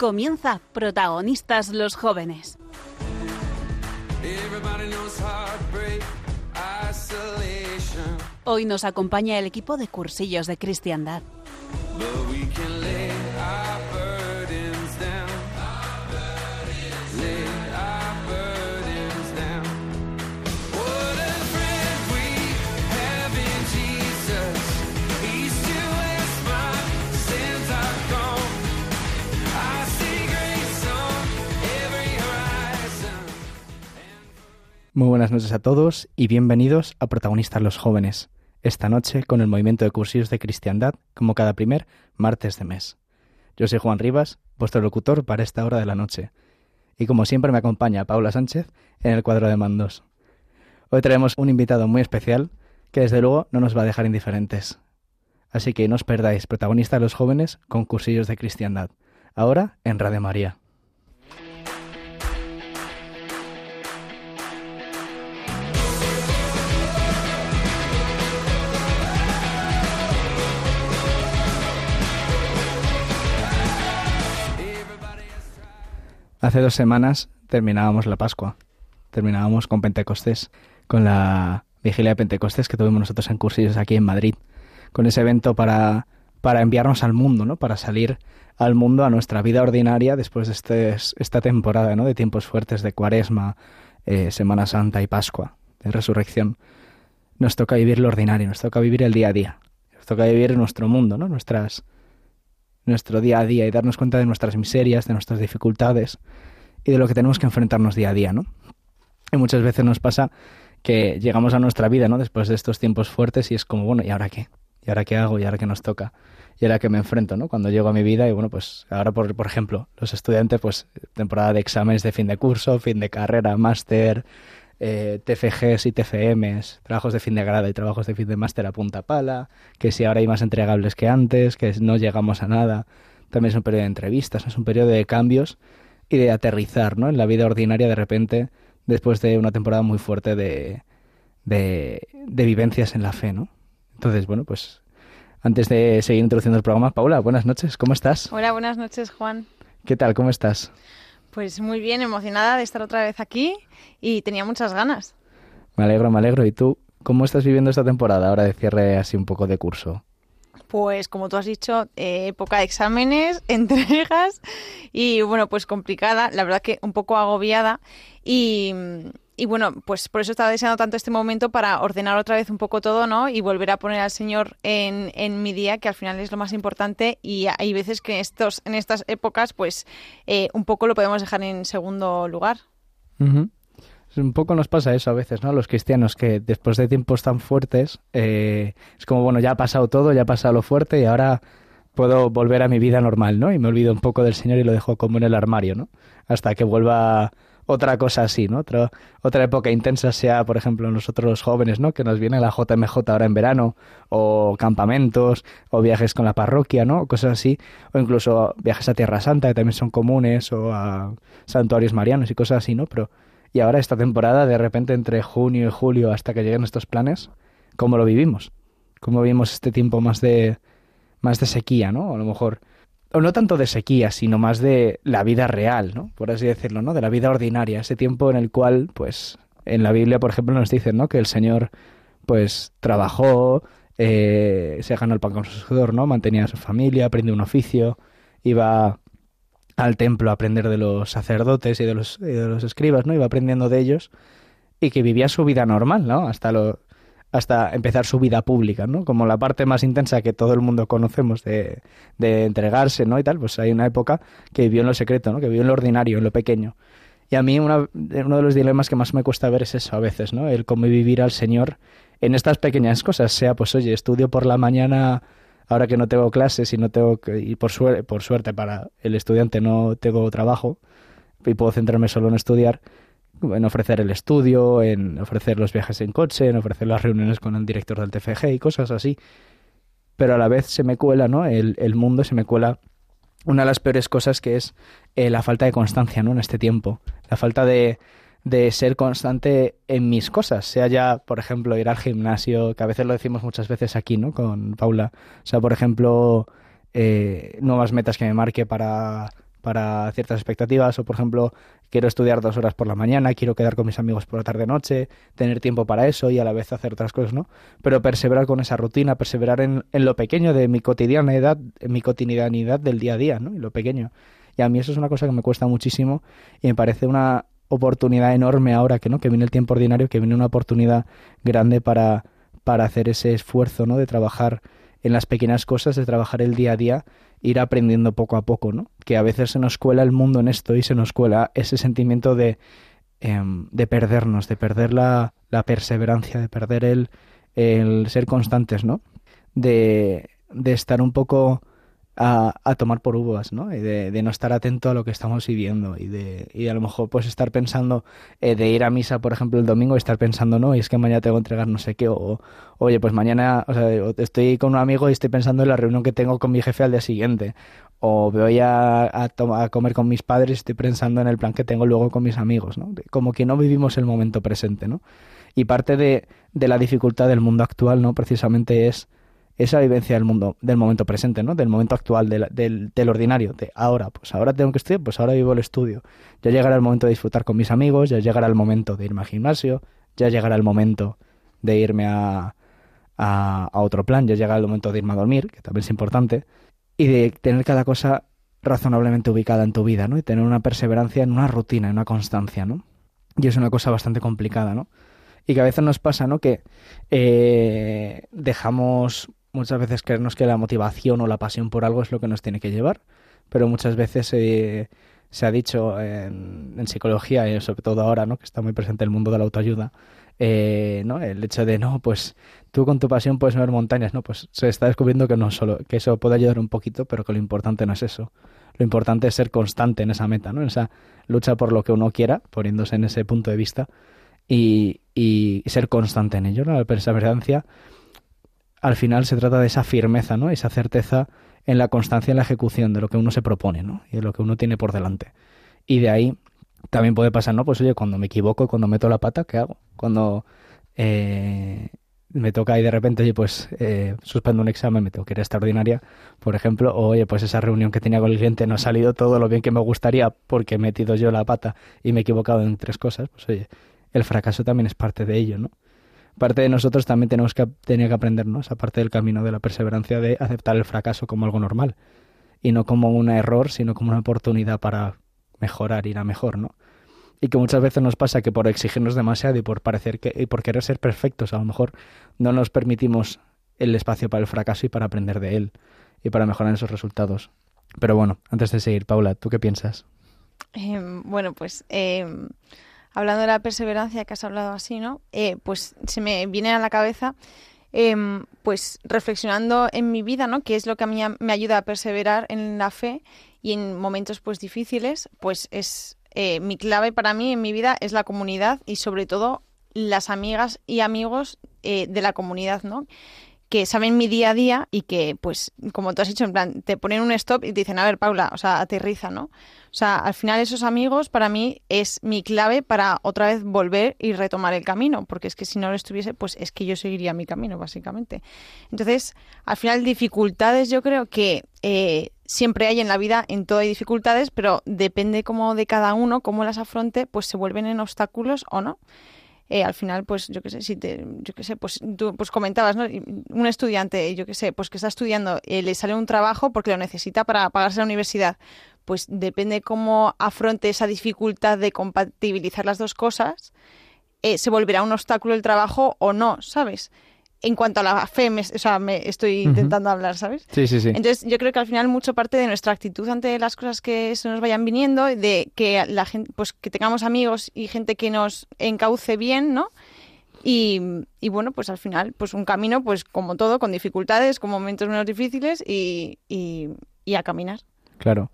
Comienza Protagonistas los Jóvenes. Hoy nos acompaña el equipo de cursillos de cristiandad. Muy buenas noches a todos y bienvenidos a Protagonistas los Jóvenes, esta noche con el movimiento de cursillos de cristiandad como cada primer martes de mes. Yo soy Juan Rivas, vuestro locutor para esta hora de la noche, y como siempre me acompaña Paula Sánchez en el cuadro de mandos. Hoy traemos un invitado muy especial que desde luego no nos va a dejar indiferentes. Así que no os perdáis Protagonistas los Jóvenes con cursillos de cristiandad, ahora en Radio María. Hace dos semanas terminábamos la Pascua, terminábamos con Pentecostés, con la vigilia de Pentecostés que tuvimos nosotros en cursillos aquí en Madrid, con ese evento para, para enviarnos al mundo, ¿no? Para salir al mundo, a nuestra vida ordinaria después de este, esta temporada, ¿no? De tiempos fuertes de Cuaresma, eh, Semana Santa y Pascua, de Resurrección. Nos toca vivir lo ordinario, nos toca vivir el día a día, nos toca vivir nuestro mundo, ¿no? Nuestras nuestro día a día y darnos cuenta de nuestras miserias, de nuestras dificultades y de lo que tenemos que enfrentarnos día a día, ¿no? Y muchas veces nos pasa que llegamos a nuestra vida, ¿no? Después de estos tiempos fuertes y es como, bueno, ¿y ahora qué? ¿Y ahora qué hago? ¿Y ahora qué nos toca? ¿Y ahora qué me enfrento, no? Cuando llego a mi vida y bueno, pues ahora, por, por ejemplo, los estudiantes, pues temporada de exámenes de fin de curso, fin de carrera, máster, eh, TFGs y TFMs, trabajos de fin de grado y trabajos de fin de máster a punta pala, que si ahora hay más entregables que antes, que no llegamos a nada. También es un periodo de entrevistas, es un periodo de cambios y de aterrizar ¿no? en la vida ordinaria de repente después de una temporada muy fuerte de, de, de vivencias en la fe. ¿no? Entonces, bueno, pues antes de seguir introduciendo el programa, Paula, buenas noches, ¿cómo estás? Hola, buenas noches, Juan. ¿Qué tal? ¿Cómo estás? Pues muy bien, emocionada de estar otra vez aquí y tenía muchas ganas. Me alegro, me alegro. ¿Y tú cómo estás viviendo esta temporada ahora de cierre así un poco de curso? Pues como tú has dicho, eh, época de exámenes, entregas y bueno, pues complicada, la verdad que un poco agobiada y, y bueno, pues por eso estaba deseando tanto este momento para ordenar otra vez un poco todo, ¿no? Y volver a poner al Señor en, en mi día, que al final es lo más importante. Y hay veces que estos, en estas épocas, pues eh, un poco lo podemos dejar en segundo lugar. Un poco nos pasa eso a veces, ¿no? Los cristianos que después de tiempos tan fuertes, eh, es como, bueno, ya ha pasado todo, ya ha pasado lo fuerte y ahora puedo volver a mi vida normal, ¿no? Y me olvido un poco del Señor y lo dejo como en el armario, ¿no? Hasta que vuelva otra cosa así, ¿no? Otra, otra época intensa sea, por ejemplo, nosotros los jóvenes, ¿no? Que nos viene la JMJ ahora en verano, o campamentos, o viajes con la parroquia, ¿no? Cosas así, o incluso viajes a Tierra Santa, que también son comunes, o a santuarios marianos y cosas así, ¿no? Pero y ahora esta temporada, de repente entre junio y julio hasta que lleguen estos planes, ¿cómo lo vivimos? ¿Cómo vivimos este tiempo más de, más de sequía, ¿no? A lo mejor, o no tanto de sequía, sino más de la vida real, ¿no? Por así decirlo, ¿no? De la vida ordinaria, ese tiempo en el cual, pues, en la Biblia, por ejemplo, nos dicen, ¿no? Que el Señor, pues, trabajó, eh, se ganó el pan con su sudor, ¿no? Mantenía a su familia, aprendió un oficio, iba al templo a aprender de los sacerdotes y de los, de los escribas, ¿no? Iba aprendiendo de ellos y que vivía su vida normal, ¿no? Hasta lo, hasta empezar su vida pública, ¿no? Como la parte más intensa que todo el mundo conocemos de, de entregarse, ¿no? Y tal, pues hay una época que vivió en lo secreto, ¿no? Que vivió en lo ordinario, en lo pequeño. Y a mí uno de los dilemas que más me cuesta ver es eso a veces, ¿no? El cómo vivir al Señor en estas pequeñas cosas, sea pues oye, estudio por la mañana ahora que no tengo clases y no tengo y por, por suerte para el estudiante no tengo trabajo y puedo centrarme solo en estudiar, en ofrecer el estudio, en ofrecer los viajes en coche, en ofrecer las reuniones con el director del TFG y cosas así. Pero a la vez se me cuela, ¿no? El, el mundo se me cuela una de las peores cosas que es eh, la falta de constancia, ¿no? En este tiempo. La falta de, de ser constante en mis cosas, sea ya, por ejemplo, ir al gimnasio, que a veces lo decimos muchas veces aquí, ¿no? Con Paula. O sea, por ejemplo, eh, nuevas metas que me marque para, para ciertas expectativas o por ejemplo quiero estudiar dos horas por la mañana, quiero quedar con mis amigos por la tarde noche, tener tiempo para eso y a la vez hacer otras cosas, ¿no? Pero perseverar con esa rutina, perseverar en, en lo pequeño de mi cotidianidad, en mi cotidianidad del día a día, ¿no? Y lo pequeño. Y a mí eso es una cosa que me cuesta muchísimo y me parece una oportunidad enorme ahora que no que viene el tiempo ordinario, que viene una oportunidad grande para para hacer ese esfuerzo, ¿no? De trabajar en las pequeñas cosas, de trabajar el día a día, ir aprendiendo poco a poco, ¿no? Que a veces se nos cuela el mundo en esto y se nos cuela ese sentimiento de, em, de perdernos, de perder la, la perseverancia, de perder el, el ser constantes, ¿no? De, de estar un poco a, tomar por uvas, ¿no? Y de, de, no estar atento a lo que estamos viviendo y de, y a lo mejor pues estar pensando eh, de ir a misa, por ejemplo, el domingo y estar pensando, no, y es que mañana tengo que entregar no sé qué, o oye, pues mañana, o sea, estoy con un amigo y estoy pensando en la reunión que tengo con mi jefe al día siguiente, o voy a, a, a comer con mis padres y estoy pensando en el plan que tengo luego con mis amigos, ¿no? Como que no vivimos el momento presente, ¿no? Y parte de, de la dificultad del mundo actual, ¿no? Precisamente es esa vivencia del mundo, del momento presente, ¿no? Del momento actual, del, del, ordinario, de ahora, pues ahora tengo que estudiar, pues ahora vivo el estudio. Ya llegará el momento de disfrutar con mis amigos, ya llegará el momento de irme al gimnasio, ya llegará el momento de irme a, a, a otro plan, ya llegará el momento de irme a dormir, que también es importante, y de tener cada cosa razonablemente ubicada en tu vida, ¿no? Y tener una perseverancia en una rutina, en una constancia, ¿no? Y es una cosa bastante complicada, ¿no? Y que a veces nos pasa, ¿no? Que eh, dejamos muchas veces creernos que la motivación o la pasión por algo es lo que nos tiene que llevar, pero muchas veces eh, se ha dicho en, psicología, y sobre todo ahora, ¿no? que está muy presente el mundo de la autoayuda, eh, ¿no? el hecho de, no, pues tú con tu pasión puedes mover montañas, ¿no? pues se está descubriendo que no solo, que eso puede ayudar un poquito, pero que lo importante no es eso. Lo importante es ser constante en esa meta, ¿no? en esa lucha por lo que uno quiera, poniéndose en ese punto de vista, y, y ser constante en ello, ¿no? la perseverancia al final se trata de esa firmeza, ¿no? Esa certeza en la constancia en la ejecución de lo que uno se propone, ¿no? Y de lo que uno tiene por delante. Y de ahí también puede pasar, ¿no? Pues oye, cuando me equivoco, cuando meto la pata, ¿qué hago? Cuando eh, me toca y de repente, oye, pues eh, suspendo un examen, me tengo que ir a extraordinaria, por ejemplo, o oye, pues esa reunión que tenía con el cliente no ha salido todo lo bien que me gustaría porque he metido yo la pata y me he equivocado en tres cosas, pues oye, el fracaso también es parte de ello, ¿no? Parte de nosotros también tenemos que tener que aprendernos, esa parte del camino de la perseverancia, de aceptar el fracaso como algo normal y no como un error, sino como una oportunidad para mejorar, ir a mejor, ¿no? Y que muchas veces nos pasa que por exigirnos demasiado y por parecer que y por querer ser perfectos, a lo mejor no nos permitimos el espacio para el fracaso y para aprender de él y para mejorar esos resultados. Pero bueno, antes de seguir, Paula, ¿tú qué piensas? Eh, bueno, pues eh, hablando de la perseverancia que has hablado así, ¿no? Eh, pues se me viene a la cabeza, eh, pues reflexionando en mi vida, ¿no? Que es lo que a mí me ayuda a perseverar en la fe y en momentos pues difíciles, pues es eh, mi clave para mí en mi vida es la comunidad y sobre todo las amigas y amigos eh, de la comunidad, ¿no? Que saben mi día a día y que, pues, como tú has dicho, en plan, te ponen un stop y te dicen, a ver, Paula, o sea, aterriza, ¿no? O sea, al final esos amigos para mí es mi clave para otra vez volver y retomar el camino, porque es que si no lo estuviese, pues es que yo seguiría mi camino, básicamente. Entonces, al final, dificultades yo creo que eh, siempre hay en la vida, en todo hay dificultades, pero depende como de cada uno, cómo las afronte, pues se vuelven en obstáculos o no eh, al final, pues yo qué sé, si te, yo qué sé, pues tú pues comentabas, ¿no? Un estudiante, yo qué sé, pues que está estudiando, eh, le sale un trabajo porque lo necesita para pagarse la universidad. Pues depende cómo afronte esa dificultad de compatibilizar las dos cosas, eh, se volverá un obstáculo el trabajo o no, ¿sabes? En cuanto a la fe, me, o sea, me estoy intentando uh -huh. hablar, ¿sabes? Sí, sí, sí. Entonces, yo creo que al final mucho parte de nuestra actitud ante las cosas que se nos vayan viniendo, de que la gente, pues que tengamos amigos y gente que nos encauce bien, ¿no? Y, y, bueno, pues al final, pues un camino, pues como todo, con dificultades, con momentos menos difíciles y, y, y a caminar. Claro.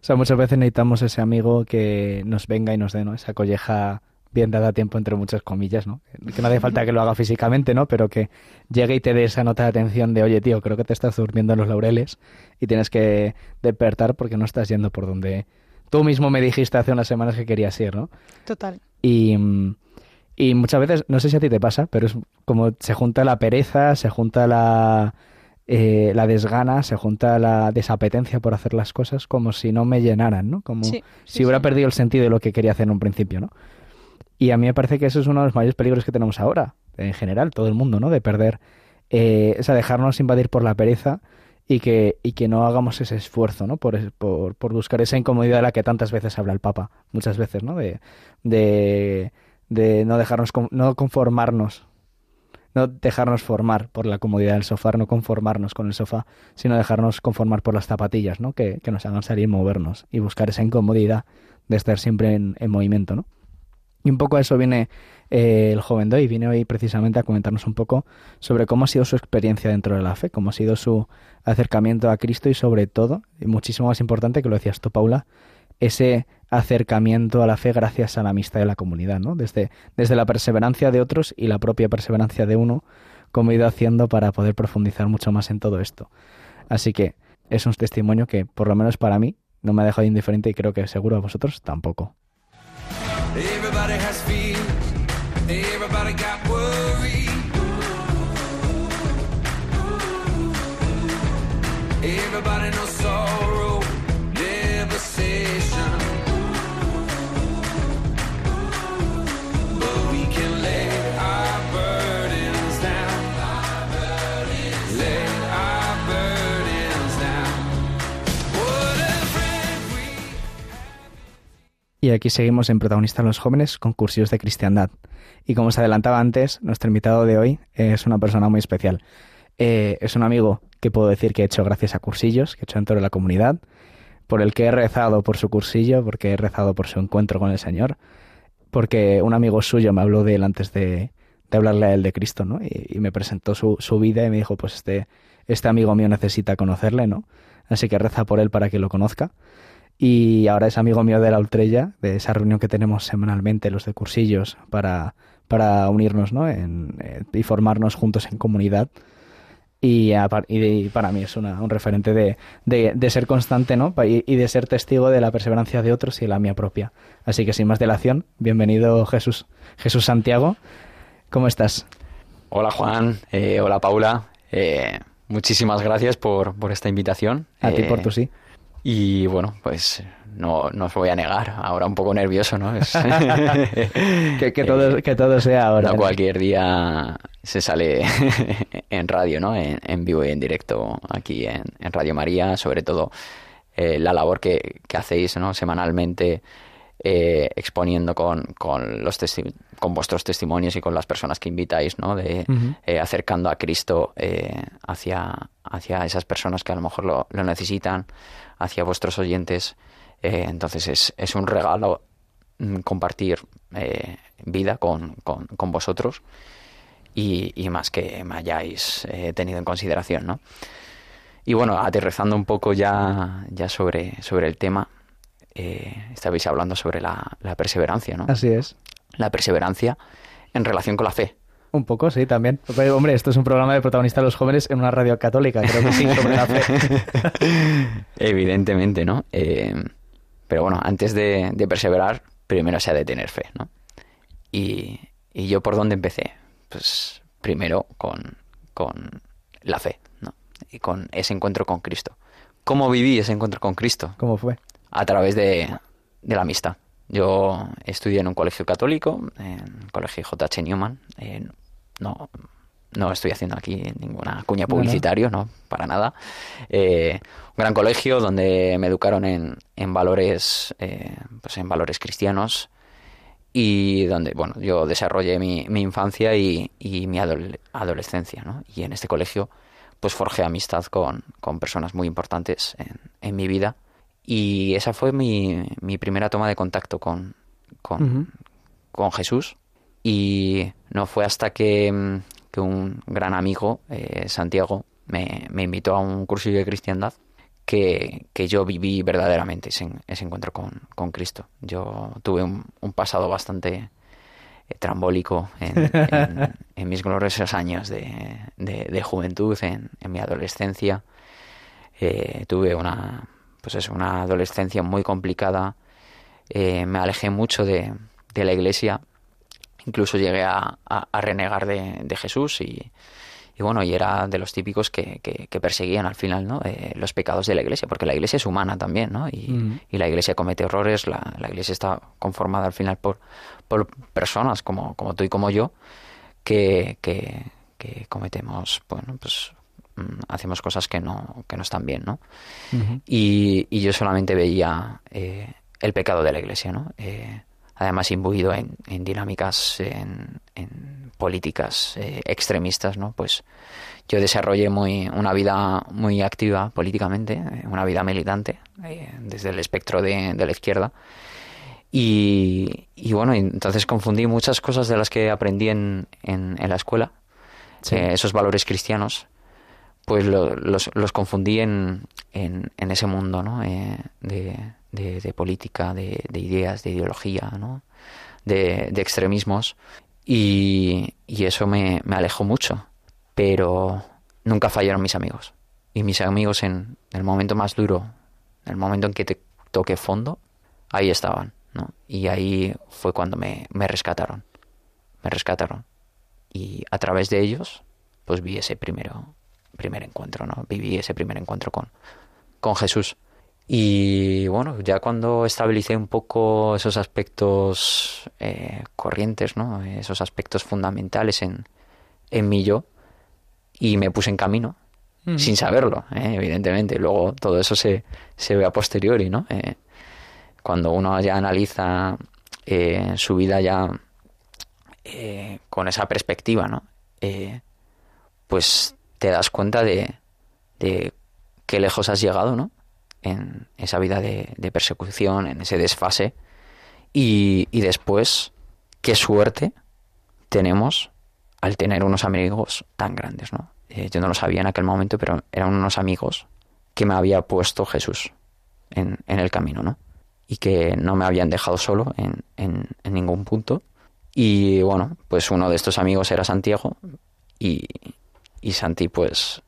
O sea, muchas veces necesitamos ese amigo que nos venga y nos dé, ¿no? Esa colleja bien dada tiempo entre muchas comillas, ¿no? Que no hace falta que lo haga físicamente, ¿no? Pero que llegue y te dé esa nota de atención de, oye, tío, creo que te estás durmiendo en los laureles y tienes que despertar porque no estás yendo por donde tú mismo me dijiste hace unas semanas que querías ir, ¿no? Total. Y, y muchas veces, no sé si a ti te pasa, pero es como se junta la pereza, se junta la eh, la desgana, se junta la desapetencia por hacer las cosas como si no me llenaran, ¿no? Como si hubiera perdido el sentido de lo que quería hacer en un principio, ¿no? Y a mí me parece que eso es uno de los mayores peligros que tenemos ahora, en general, todo el mundo, ¿no? De perder, eh, o sea, dejarnos invadir por la pereza y que, y que no hagamos ese esfuerzo, ¿no? Por, por, por, buscar esa incomodidad de la que tantas veces habla el Papa, muchas veces, ¿no? De, de, no dejarnos, no conformarnos no dejarnos formar por la comodidad del sofá, no conformarnos con el sofá, sino dejarnos conformar por las zapatillas, ¿no? Que, nos hagan salir y movernos y buscar esa incomodidad de estar siempre en, movimiento, ¿no? Y un poco a eso viene eh, el joven de hoy, viene hoy precisamente a comentarnos un poco sobre cómo ha sido su experiencia dentro de la fe, cómo ha sido su acercamiento a Cristo y sobre todo, y muchísimo más importante que lo decías tú, Paula, ese acercamiento a la fe gracias a la amistad de la comunidad, ¿no? Desde, desde la perseverancia de otros y la propia perseverancia de uno, como he ido haciendo para poder profundizar mucho más en todo esto. Así que es un testimonio que, por lo menos para mí, no me ha dejado indiferente y creo que seguro a vosotros tampoco. Everybody has fears. Everybody got worries. Everybody knows Y aquí seguimos en Protagonistas los Jóvenes con cursillos de cristiandad. Y como se adelantaba antes, nuestro invitado de hoy es una persona muy especial. Eh, es un amigo que puedo decir que he hecho gracias a cursillos, que he hecho dentro de la comunidad, por el que he rezado por su cursillo, porque he rezado por su encuentro con el Señor, porque un amigo suyo me habló de él antes de, hablarle a él de Cristo, ¿no? Y, me presentó su, su, vida y me dijo, pues este, este amigo mío necesita conocerle, ¿no? Así que reza por él para que lo conozca y ahora es amigo mío de la Ultrella, de esa reunión que tenemos semanalmente los de cursillos para, para unirnos ¿no? en, eh, y formarnos juntos en comunidad. Y, y, para mí es una, un referente de, de, ser constante ¿no? Y, y, de ser testigo de la perseverancia de otros y la mía propia. Así que sin más dilación, bienvenido Jesús, Jesús Santiago. ¿Cómo estás? Hola Juan, eh, hola Paula. Eh, muchísimas gracias por, por esta invitación. A ti por tu sí. Y bueno, pues no, no os voy a negar, ahora un poco nervioso, ¿no? que, todo, que todo sea ahora. cualquier día se sale en radio, ¿no? En, vivo y en directo aquí en, Radio María, sobre todo eh, la labor que, hacéis, ¿no? Semanalmente eh, exponiendo con, con, los con vuestros testimonios y con las personas que invitáis, ¿no? De, eh, acercando a Cristo hacia, hacia esas personas que a lo mejor lo, lo necesitan hacia vuestros oyentes. Eh, entonces es, es, un regalo mm, compartir eh, vida con, con, vosotros y, y, más que me hayáis eh, tenido en consideración, ¿no? Y bueno, aterrizando un poco ya, ya sobre, sobre el tema, estabais hablando sobre la, la perseverancia, ¿no? Así es. La perseverancia en relación con la fe. Un poco, sí, también. hombre, esto es un programa de protagonistas de los jóvenes en una radio católica, creo que sí, sobre la fe. Evidentemente, ¿no? Eh, pero bueno, antes de, perseverar, primero se ha de tener fe, ¿no? Y, yo por dónde empecé? Pues primero con, con la fe, ¿no? Y con ese encuentro con Cristo. ¿Cómo viví ese encuentro con Cristo? ¿Cómo fue? A través de, de la amistad. Yo estudié en un colegio católico, en el colegio J.H. Newman. no, no estoy haciendo aquí ninguna cuña publicitario, no, para nada. Eh, un gran colegio donde me educaron en, en valores, eh, pues en valores cristianos y donde, bueno, yo desarrollé mi, mi infancia y, y mi adolescencia, ¿no? Y en este colegio, pues forjé amistad con, con personas muy importantes en, en mi vida y esa fue mi, mi primera toma de contacto con, con, Jesús. Y no fue hasta que, mm, un gran amigo, eh, Santiago, me, invitó a un curso de cristiandad que, yo viví verdaderamente ese, ese encuentro con, Cristo. Yo tuve un, pasado bastante eh, trambólico en, mis gloriosos años de, juventud, en, mi adolescencia. Eh, tuve una, pues es una adolescencia muy complicada. Eh, me alejé mucho de, la iglesia. Incluso llegué a, renegar de, Jesús y, y bueno, y era de los típicos que, que, perseguían al final, ¿no? Eh, los pecados de la iglesia, porque la iglesia es humana también, ¿no? Y, y la iglesia comete errores, la, la, iglesia está conformada al final por, por personas como, como tú y como yo, que, que, que cometemos, bueno, pues hacemos cosas que no, que no están bien, ¿no? y, y, yo solamente veía eh, el pecado de la iglesia, ¿no? Eh, además imbuido en, en dinámicas, en, en políticas eh, extremistas, ¿no? Pues yo desarrollé muy, una vida muy activa políticamente, una vida militante, desde el espectro de, de la izquierda. Y, y, bueno, entonces confundí muchas cosas de las que aprendí en, en, en la escuela, esos valores cristianos, pues lo, los, los, confundí en, en, ese mundo ¿no? de, de, de política, de, de, ideas, de ideología, ¿no? de, de extremismos y, y eso me, me, alejó mucho. Pero nunca fallaron mis amigos. Y mis amigos en el momento más duro, en el momento en que te toqué fondo, ahí estaban. ¿no? Y ahí fue cuando me, me rescataron. Me rescataron. Y a través de ellos, pues vi ese primero, primer encuentro, ¿no? Viví ese primer encuentro con, con Jesús. Y bueno, ya cuando estabilicé un poco esos aspectos eh, corrientes, ¿no? esos aspectos fundamentales en, en mi yo, y me puse en camino, mm. sin saberlo, ¿eh? evidentemente. Luego todo eso se, se ve a posteriori, ¿no? Eh, cuando uno ya analiza eh, su vida ya con esa perspectiva, ¿no? pues te das cuenta de, de qué lejos has llegado, ¿no? en esa vida de, persecución, en ese desfase. Y, después, qué suerte tenemos al tener unos amigos tan grandes, ¿no? Eh, yo no lo sabía en aquel momento, pero eran unos amigos que me había puesto Jesús en, el camino, ¿no? Y que no me habían dejado solo en, en ningún punto. Y bueno, pues uno de estos amigos era Santiago y, y Santi pues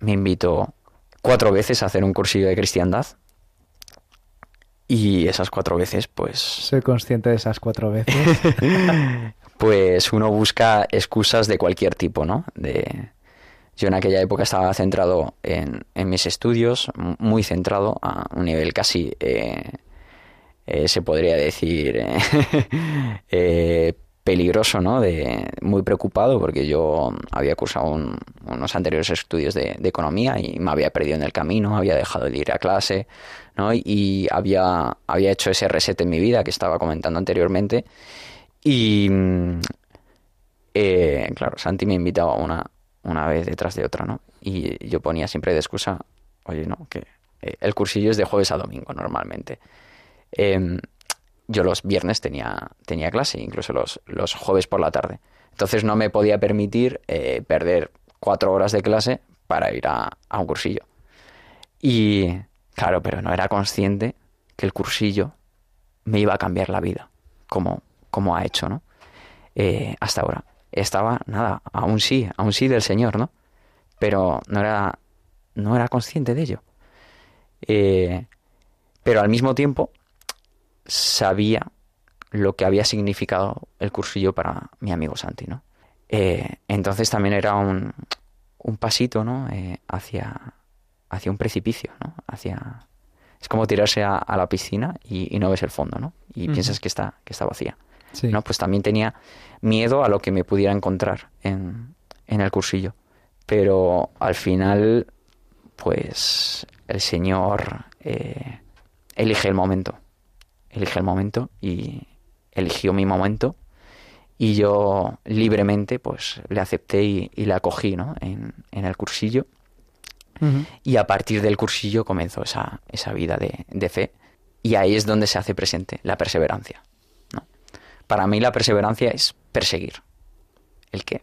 me invitó cuatro veces a hacer un cursillo de cristiandad. Y esas cuatro veces, pues... Soy consciente de esas cuatro veces. pues uno busca excusas de cualquier tipo, ¿no? De... Yo en aquella época estaba centrado en, en mis estudios, muy centrado a un nivel casi, eh, eh, se podría decir, eh, peligroso, ¿no? De, muy preocupado porque yo había cursado un, unos anteriores estudios de, economía y me había perdido en el camino, había dejado de ir a clase, ¿no? Y había, había hecho ese reset en mi vida que estaba comentando anteriormente. Y, eh, claro, Santi me invitaba una, una vez detrás de otra, ¿no? Y yo ponía siempre de excusa, oye, no, que eh, el cursillo es de jueves a domingo normalmente. Eh, yo los viernes tenía, tenía clase, incluso los, los jueves por la tarde. Entonces no me podía permitir eh, perder cuatro horas de clase para ir a, a, un cursillo. Y claro, pero no era consciente que el cursillo me iba a cambiar la vida, como, como ha hecho, ¿no? Eh, hasta ahora. Estaba, nada, aún sí, aún sí del Señor, ¿no? Pero no era, no era consciente de ello. Eh, pero al mismo tiempo sabía lo que había significado el cursillo para mi amigo Santi, ¿no? Eh, entonces también era un, un pasito, ¿no? Eh, hacia, hacia un precipicio, ¿no? Hacia... Es como tirarse a, a la piscina y, y, no ves el fondo, ¿no? Y uh -huh. piensas que está, que está vacía. Sí. ¿no? Pues también tenía miedo a lo que me pudiera encontrar en, en el cursillo. Pero al final, pues el Señor eh, elige el momento elige el momento y eligió mi momento y yo libremente pues le acepté y, y le acogí ¿no? en, en el cursillo uh -huh. y a partir del cursillo comenzó esa, esa vida de, de, fe y ahí es donde se hace presente la perseverancia. ¿no? Para mí la perseverancia es perseguir. ¿El qué?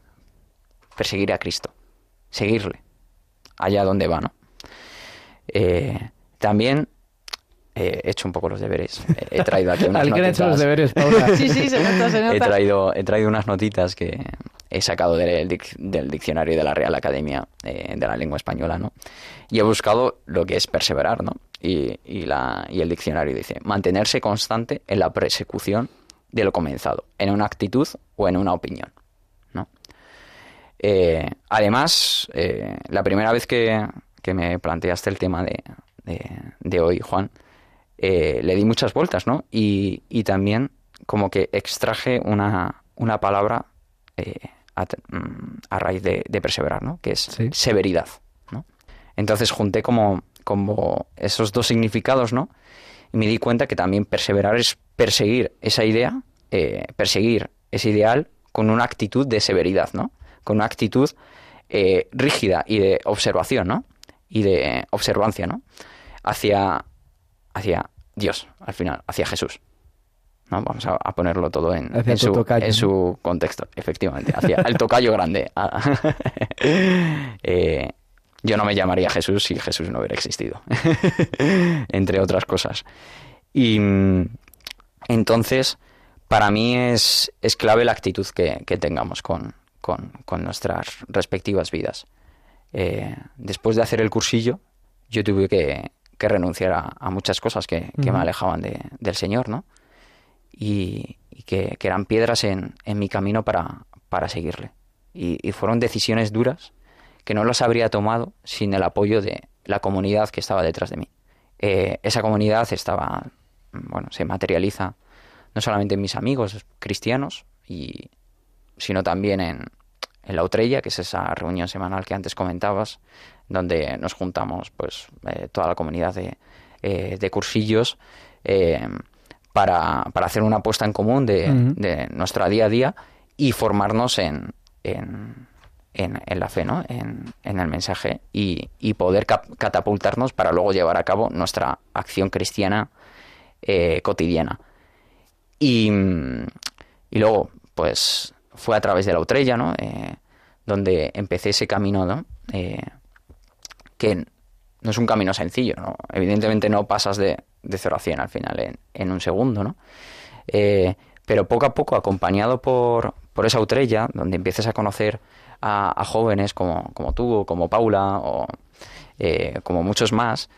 Perseguir a Cristo, seguirle allá donde va. ¿no? Eh, también he hecho un poco los deberes. He traído aquí unas notitas. hecho los deberes, Paula? sí, sí, se nota, se nota. He traído, he traído unas notitas que he sacado del, del diccionario de la Real Academia eh, de la Lengua Española, ¿no? Y he buscado lo que es perseverar, ¿no? Y, y, la, y el diccionario dice, mantenerse constante en la persecución de lo comenzado, en una actitud o en una opinión, ¿no? Eh, además, eh, la primera vez que, que, me planteaste el tema de, de, hoy, Juan, eh, le di muchas vueltas, ¿no? Y, y también como que extraje una, una palabra mm, a, raíz de, perseverar, ¿no? Que es severidad, ¿no? Entonces junté como, como esos dos significados, ¿no? Y me di cuenta que también perseverar es perseguir esa idea, perseguir ese ideal con una actitud de severidad, ¿no? con una actitud eh, rígida y de observación, ¿no? Y de observancia, ¿no? Hacia, hacia Dios, al final, hacia Jesús. ¿no? Vamos a, ponerlo todo en, su, en su, contexto, efectivamente, hacia el tocayo grande. Eh, yo no me llamaría Jesús si Jesús no hubiera existido, entre otras cosas. Y mm, entonces, para mí es, es clave la actitud que, que tengamos con, con, nuestras respectivas vidas. Eh, después de hacer el cursillo, yo tuve que, renunciar a, muchas cosas que, me alejaban del Señor, ¿no? Y, que, eran piedras en, mi camino para, para seguirle. Y, fueron decisiones duras que no las habría tomado sin el apoyo de la comunidad que estaba detrás de mí. Eh, esa comunidad estaba, bueno, se materializa no solamente en mis amigos cristianos, y, sino también en, en la Utrella, que es esa reunión semanal que antes comentabas, donde nos juntamos pues eh, toda la comunidad de, eh, cursillos eh, para, hacer una apuesta en común de, de, nuestra día a día y formarnos en, en, en, la fe, ¿no? en, el mensaje y, y poder catapultarnos para luego llevar a cabo nuestra acción cristiana cotidiana. Y, y luego, pues fue a través de la Utrella, ¿no? Eh, donde empecé ese camino, ¿no? Eh, que no es un camino sencillo, ¿no? Evidentemente no pasas de, de 0 a 100 al final en, un segundo, ¿no? Eh, pero poco a poco, acompañado por, por esa Utrella, donde empieces a conocer a, jóvenes como, como, tú, como Paula, o como muchos más,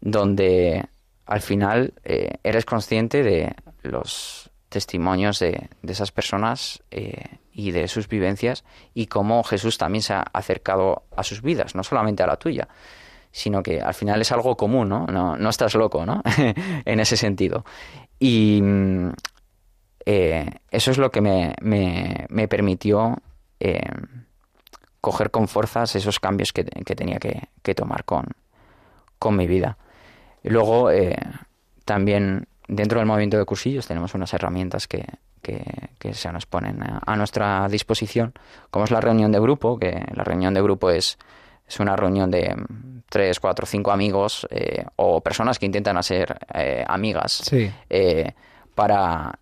donde al final eres consciente de los testimonios de, esas personas eh, y de sus vivencias y cómo Jesús también se ha acercado a sus vidas, no solamente a la tuya, sino que al final es algo común, ¿no? No, estás loco, ¿no? en ese sentido. Y mm, eh, eso es lo que me, me, permitió eh, coger con fuerzas esos cambios que, tenía que, tomar con, con mi vida. Luego también dentro del movimiento de cursillos tenemos unas herramientas que, que, se nos ponen a, nuestra disposición, como es la reunión de grupo, que la reunión de grupo es, es una reunión de tres, cuatro, cinco amigos eh, o personas que intentan hacer eh, amigas eh, para,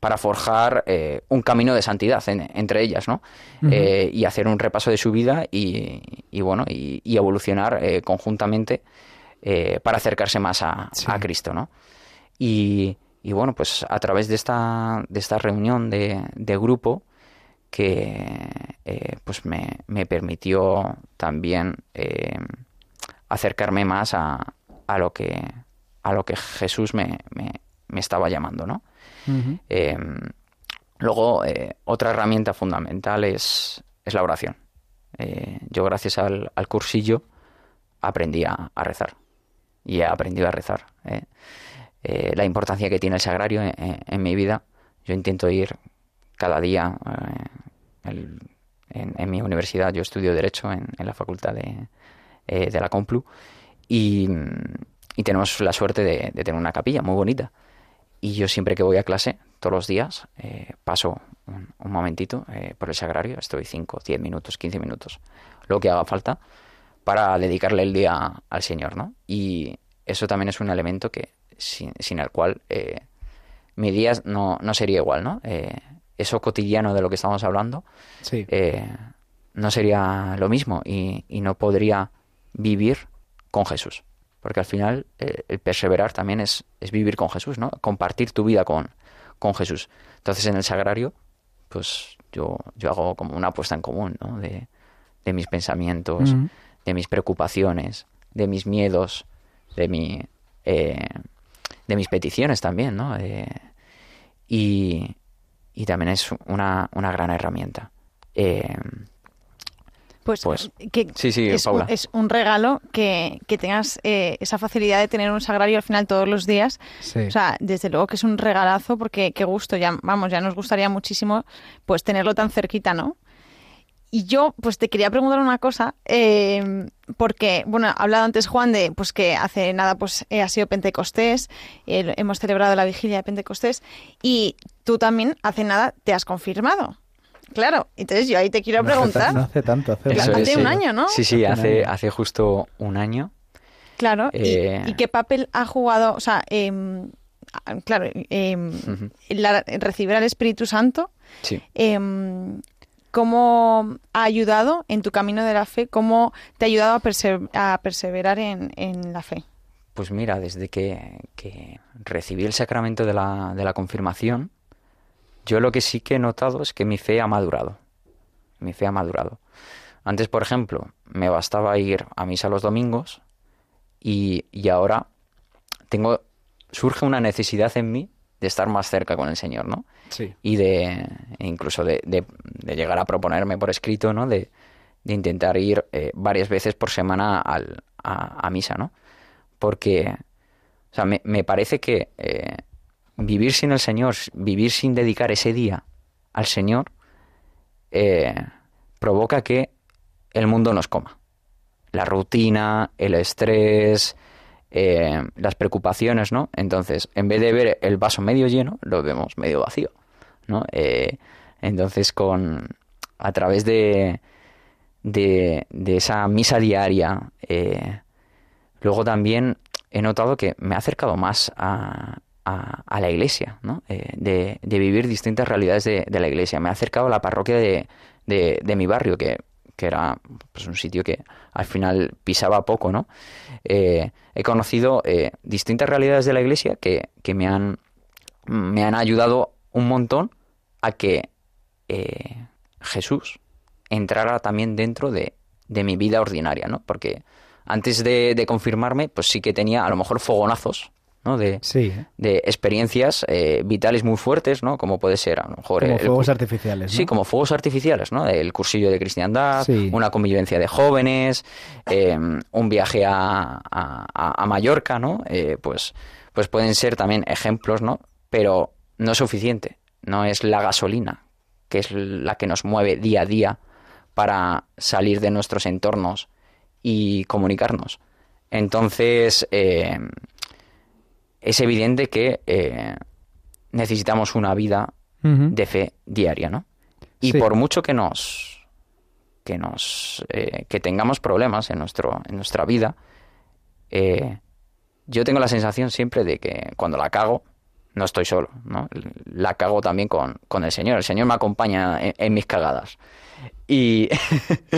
para forjar un camino de santidad entre ellas, ¿no? y hacer un repaso de su vida y, y bueno, y, evolucionar conjuntamente para acercarse más a, a Cristo, ¿no? Y, bueno, pues a través de esta, de esta reunión de, grupo que eh, pues me, permitió también eh, acercarme más a, a, lo que, a lo que Jesús me, me, estaba llamando, ¿no? Em, luego, eh, otra herramienta fundamental es, es la oración. yo gracias al, al, cursillo aprendí a, a rezar y he aprendido a rezar. Eh, la importancia que tiene el sagrario en, mi vida. Yo intento ir cada día eh, en, mi universidad. Yo estudio Derecho en, la facultad de, eh, de la Complu y, tenemos la suerte de, tener una capilla muy bonita. Y yo siempre que voy a clase, todos los días, paso un, momentito por el sagrario, estoy 5, 10 minutos, 15 minutos, lo que haga falta, para dedicarle el día al Señor, ¿no? Y eso también es un elemento que sin, el cual eh, mi día no, no, sería igual, ¿no? Eh, eso cotidiano de lo que estamos hablando eh, no sería lo mismo y, no podría vivir con Jesús. Porque al final el perseverar también es, es, vivir con Jesús, ¿no? Compartir tu vida con, con Jesús. Entonces en el sagrario, pues yo, yo hago como una apuesta en común, ¿no? De, de mis pensamientos, de mis preocupaciones, de mis miedos, de mi de mis peticiones también, ¿no? Eh, y, y, también es una, una, gran herramienta. Eh, Pues, Pues, que sí, sí, es, Paula. Un, es un regalo que, que tengas eh, esa facilidad de tener un sagrario al final todos los días. Sí. O sea, desde luego que es un regalazo porque qué gusto, ya vamos, ya nos gustaría muchísimo pues tenerlo tan cerquita, ¿no? Y yo, pues te quería preguntar una cosa, eh, porque, bueno, ha hablado antes Juan de, pues que hace nada, pues eh, ha sido Pentecostés, eh, hemos celebrado la vigilia de Pentecostés, y tú también hace nada te has confirmado. Claro, entonces yo ahí te quiero No preguntar. no hace tanto, hace Eso un- hace un año, ¿no? Sí, sí, Hace hace, justo un año. Claro, y- Eh, y, qué papel ha jugado? O sea, em, claro, em, Ujú. la- recibir al Espíritu Santo, Sí. ¿Cómo ha ayudado en tu camino de la fe? ¿Cómo te ha ayudado a, perse- a perseverar en, la fe? Pues mira, desde que, recibí el sacramento de la, de la confirmación, yo lo que sí que he notado es que mi fe ha madurado. Mi fe ha madurado. Antes, por ejemplo, me bastaba ir a misa los domingos y, y ahora tengo surge una necesidad en mí de estar más cerca con el Señor, ¿no? Y de incluso de, llegar a proponerme por escrito, ¿no? De, intentar ir eh, varias veces por semana al- a, misa, ¿no? Porque, me parece que eh, vivir sin el Señor, vivir sin dedicar ese día al Señor, eh, provoca que el mundo nos coma. La rutina, el estrés, eh, las preocupaciones, ¿no? Entonces, en vez de ver el vaso medio lleno, lo vemos medio vacío, ¿no? Eh, entonces, con a través de, de, de esa misa diaria, eh, luego también he notado que me ha acercado más a, a- la iglesia, ¿no? Eh, de, de vivir distintas realidades de, de la iglesia. Me ha acercado a la parroquia de, de- mi barrio, que, que era pues, un sitio que al final pisaba poco, ¿no? He conocido distintas realidades de la iglesia que, que me, han, me han ayudado un montón a que eh, Jesús entrara también dentro de, de mi vida ordinaria, ¿no? Porque antes de, de confirmarme, pues sí que tenía a lo mejor fogonazos, ¿no? De, Sí, de experiencias eh, vitales muy fuertes, ¿no? Como puede ser a lo mejor como el- fuegos artificiales. ¿no? Sí, como fuegos artificiales, ¿no? El cursillo de cristiandad, Sí. una convivencia de jóvenes, eh, un viaje a, a- a- a Mallorca, ¿no? Eh, pues, pues pueden ser también ejemplos, ¿no? Pero no es suficiente, no es la gasolina, que es la que nos mueve día a día para salir de nuestros entornos y comunicarnos. Entonces, eh, es evidente que eh, necesitamos una vida de fe diaria, ¿no? Y Sí. por mucho que nos que nos eh, que tengamos problemas en nuestro en nuestra vida, yo tengo la sensación siempre de que cuando la cago no estoy solo, ¿no? La cago también con, con el Señor. El Señor me acompaña en, en mis cagadas. Y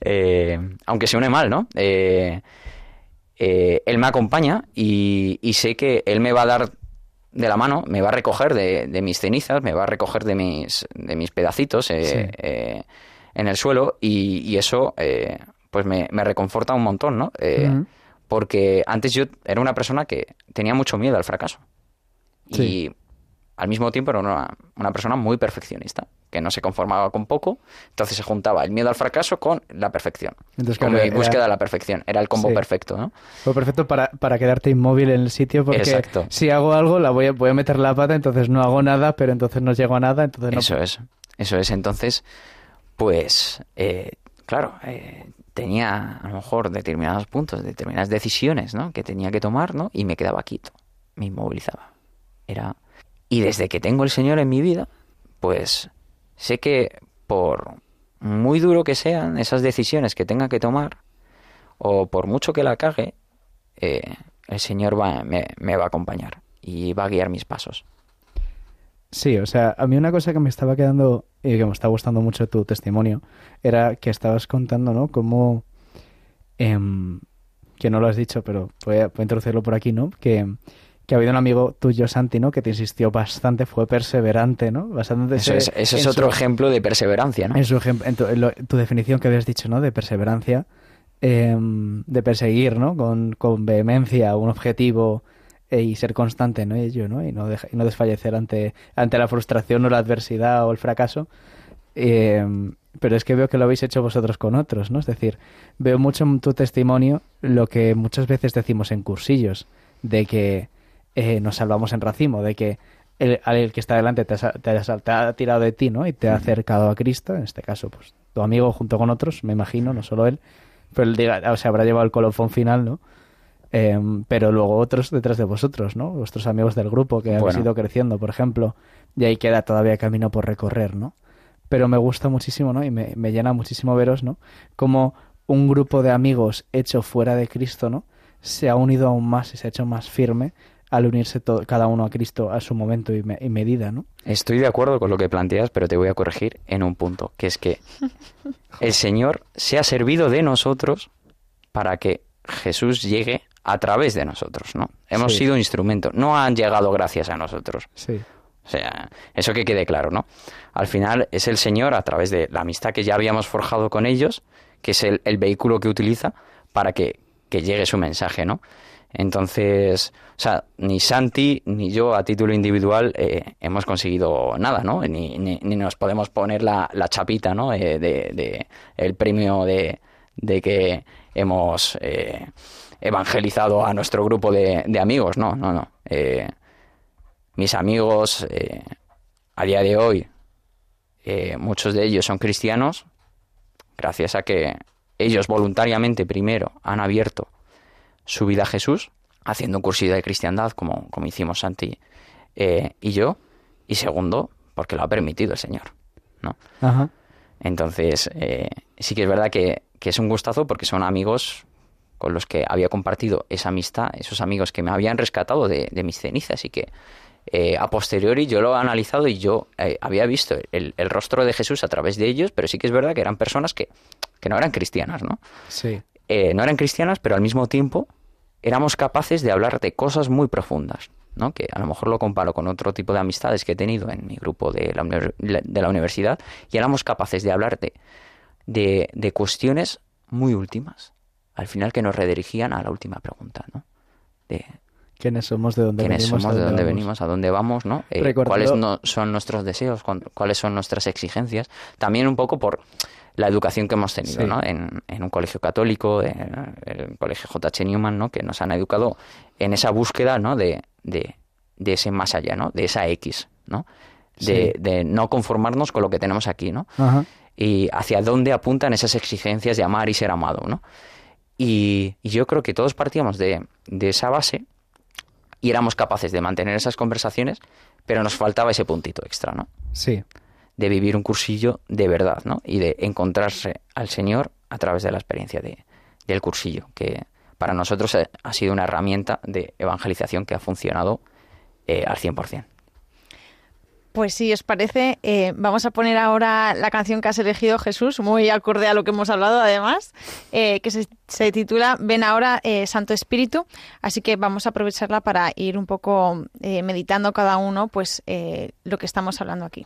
eh, aunque suene mal, ¿no? Eh, eh, él me acompaña y, y sé que Él me va a dar de la mano, me va a recoger de, de mis cenizas, me va a recoger de mis, de mis pedacitos eh, Sí. eh, en el suelo y, y eso eh, pues me, me reconforta un montón, ¿no? Eh. Porque antes yo era una persona que tenía mucho miedo al fracaso Sí. y al mismo tiempo era una, una persona muy perfeccionista, que no se conformaba con poco, entonces se juntaba el miedo al fracaso con la perfección. Entonces, con claro, mi era- búsqueda de la perfección, era el combo Sí. perfecto, ¿no? Fue perfecto para, para quedarte inmóvil en el sitio porque Exacto. si hago algo la voy a, voy a meter la pata, entonces no hago nada, pero entonces no llego a nada, entonces no... Eso es, eso es. Entonces, pues, eh, claro, eh, tenía a lo mejor determinados puntos, determinadas decisiones, ¿no? Que tenía que tomar, ¿no? Y me quedaba quieto, me inmovilizaba. Era... Y desde que tengo el Señor en mi vida, pues sé que por muy duro que sean esas decisiones que tenga que tomar, o por mucho que la cague, eh, el Señor va, me, va a acompañar y va a guiar mis pasos. Sí, o sea, a mí una cosa que me estaba quedando y que me está gustando mucho tu testimonio era que estabas contando, ¿no? Cómo, em, que no lo has dicho, pero voy a, voy a introducirlo por aquí, ¿no? Que, que ha habido un amigo tuyo, Santi, ¿no? Que te insistió bastante, fue perseverante, ¿no? Bastante Eso es, eso es otro su- ejemplo de perseverancia, ¿no? En, su en tu, en lo- tu definición que habías dicho, ¿no? De perseverancia, em, de perseguir, ¿no? Con, con vehemencia un objetivo eh, y ser constante en ello, ¿no? Y no, deja- y no desfallecer ante, ante la frustración o la adversidad o el fracaso. Em, pero es que veo que lo habéis hecho vosotros con otros, ¿no? Es decir, veo mucho en tu testimonio lo que muchas veces decimos en cursillos, de que eh, nos salvamos en racimo, de que el, el que está delante te, ha, tirado de ti, ¿no? Y te ha acercado a Cristo, en este caso, pues tu amigo junto con otros, me imagino, no solo él, pero él diga, o sea, habrá llevado el colofón final, ¿no? Em, pero luego otros detrás de vosotros, ¿no? Vuestros amigos del grupo que han ido creciendo, por ejemplo, y ahí queda todavía camino por recorrer, ¿no? Pero me gusta muchísimo, ¿no? Y me, me llena muchísimo veros, ¿no? Como un grupo de amigos hecho fuera de Cristo, ¿no? Se ha unido aún más y se ha hecho más firme al unirse todo, cada uno a Cristo a su momento y, medida, ¿no? Estoy de acuerdo con lo que planteas, pero te voy a corregir en un punto, que es que el Señor se ha servido de nosotros para que Jesús llegue a través de nosotros, ¿no? Hemos sido instrumento, no han llegado gracias a nosotros. Sí. O sea, eso que quede claro, ¿no? Al final es el Señor, a través de la amistad que ya habíamos forjado con ellos, que es el, el vehículo que utiliza para que, que llegue su mensaje, ¿no? Entonces, o sea, ni Santi ni yo a título individual eh, hemos conseguido nada, ¿no? Ni, ni, nos podemos poner la, chapita, ¿no? Eh, de, el premio de, de que hemos eh, evangelizado a nuestro grupo de, de amigos, no, no, no. mis amigos a día de hoy, muchos de ellos son cristianos, gracias a que ellos voluntariamente primero han abierto su vida a Jesús, haciendo un cursillo de cristiandad como, como hicimos Santi eh, y yo, y segundo, porque lo ha permitido el Señor. ¿no? Entonces, eh, sí que es verdad que, es un gustazo porque son amigos con los que había compartido esa amistad, esos amigos que me habían rescatado de, mis cenizas y que eh, a posteriori yo lo he analizado y yo había visto el, el, rostro de Jesús a través de ellos, pero sí que es verdad que eran personas que, que no eran cristianas, ¿no? Sí. No eran cristianas, pero al mismo tiempo éramos capaces de hablar de cosas muy profundas, ¿no? que a lo mejor lo comparo con otro tipo de amistades que he tenido en mi grupo de la, de la universidad, y éramos capaces de hablar de, de, cuestiones muy últimas, al final que nos redirigían a la última pregunta, ¿no? De, quiénes somos, de dónde venimos, somos, de dónde venimos, a dónde vamos, ¿no? Eh, cuáles no, son nuestros deseos, cuáles son nuestras exigencias. También un poco por la educación que hemos tenido ¿no? en, un colegio católico, en el colegio J.H. Newman, ¿no? que nos han educado en esa búsqueda ¿no? de, de, ese más allá, ¿no? de esa X, ¿no? De, de, no conformarnos con lo que tenemos aquí, ¿no? Y hacia dónde apuntan esas exigencias de amar y ser amado, ¿no? Y, y yo creo que todos partíamos de, de esa base y éramos capaces de mantener esas conversaciones, pero nos faltaba ese puntito extra, ¿no? Sí de vivir un cursillo de verdad, ¿no? Y de encontrarse al Señor a través de la experiencia de, del cursillo, que para nosotros ha sido una herramienta de evangelización que ha funcionado eh, al 100%. Pues si os parece, eh, vamos a poner ahora la canción que has elegido Jesús, muy acorde a lo que hemos hablado además, eh, que se, titula Ven ahora, Santo Espíritu. Así que vamos a aprovecharla para ir un poco meditando cada uno pues lo que estamos hablando aquí.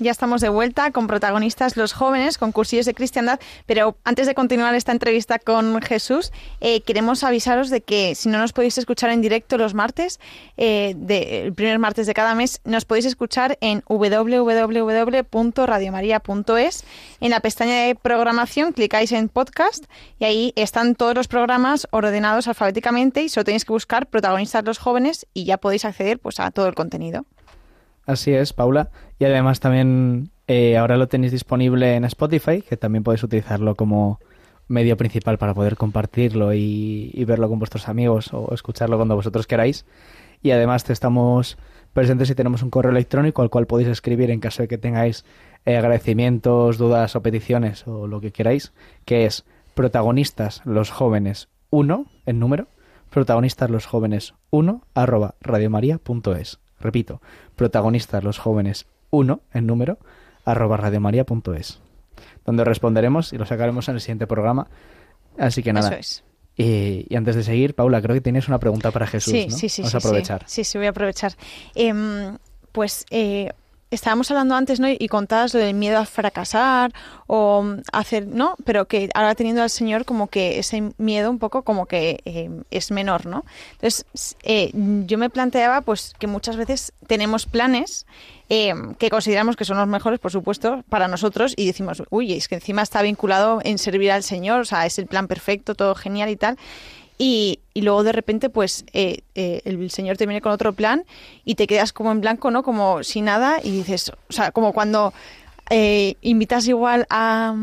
Ya estamos de vuelta con protagonistas los jóvenes, con cursillos de cristiandad, pero antes de continuar esta entrevista con Jesús, eh, queremos avisaros de que si no nos podéis escuchar en directo los martes, eh, de, el primer martes de cada mes, nos podéis escuchar en www.radiomaria.es. En la pestaña de programación clicáis en podcast y ahí están todos los programas ordenados alfabéticamente y solo tenéis que buscar protagonistas los jóvenes y ya podéis acceder pues, a todo el contenido. Así es, Paula. Y además también eh, ahora lo tenéis disponible en Spotify, que también podéis utilizarlo como medio principal para poder compartirlo y, verlo con vuestros amigos o escucharlo cuando vosotros queráis. Y además te estamos presentes y tenemos un correo electrónico al cual podéis escribir en caso de que tengáis eh, agradecimientos, dudas o peticiones o lo que queráis, que es protagonistas los jóvenes 1 en número, protagonistas los jóvenes 1 arroba radiomaria.es. Repito, protagonistas los jóvenes 1 en número arroba radiomaria.es, donde responderemos y lo sacaremos en el siguiente programa. Así que nada. Eso es. Y, antes de seguir, Paula, creo que tienes una pregunta para Jesús, sí, ¿no? Sí, sí, Vamos sí, a aprovechar. Sí, sí, voy a aprovechar. Em, pues eh, estábamos hablando antes, ¿no? Y contabas lo del miedo a fracasar o hacer, ¿no? Pero que ahora teniendo al Señor como que ese miedo un poco como que eh, es menor, ¿no? Entonces, eh, yo me planteaba pues que muchas veces tenemos planes eh, que consideramos que son los mejores, por supuesto, para nosotros y decimos, uy, es que encima está vinculado en servir al Señor, o sea, es el plan perfecto, todo genial y tal. Y, y, luego de repente pues eh, eh, el señor te viene con otro plan y te quedas como en blanco, ¿no? Como sin nada y dices, o sea, como cuando eh, invitas igual a,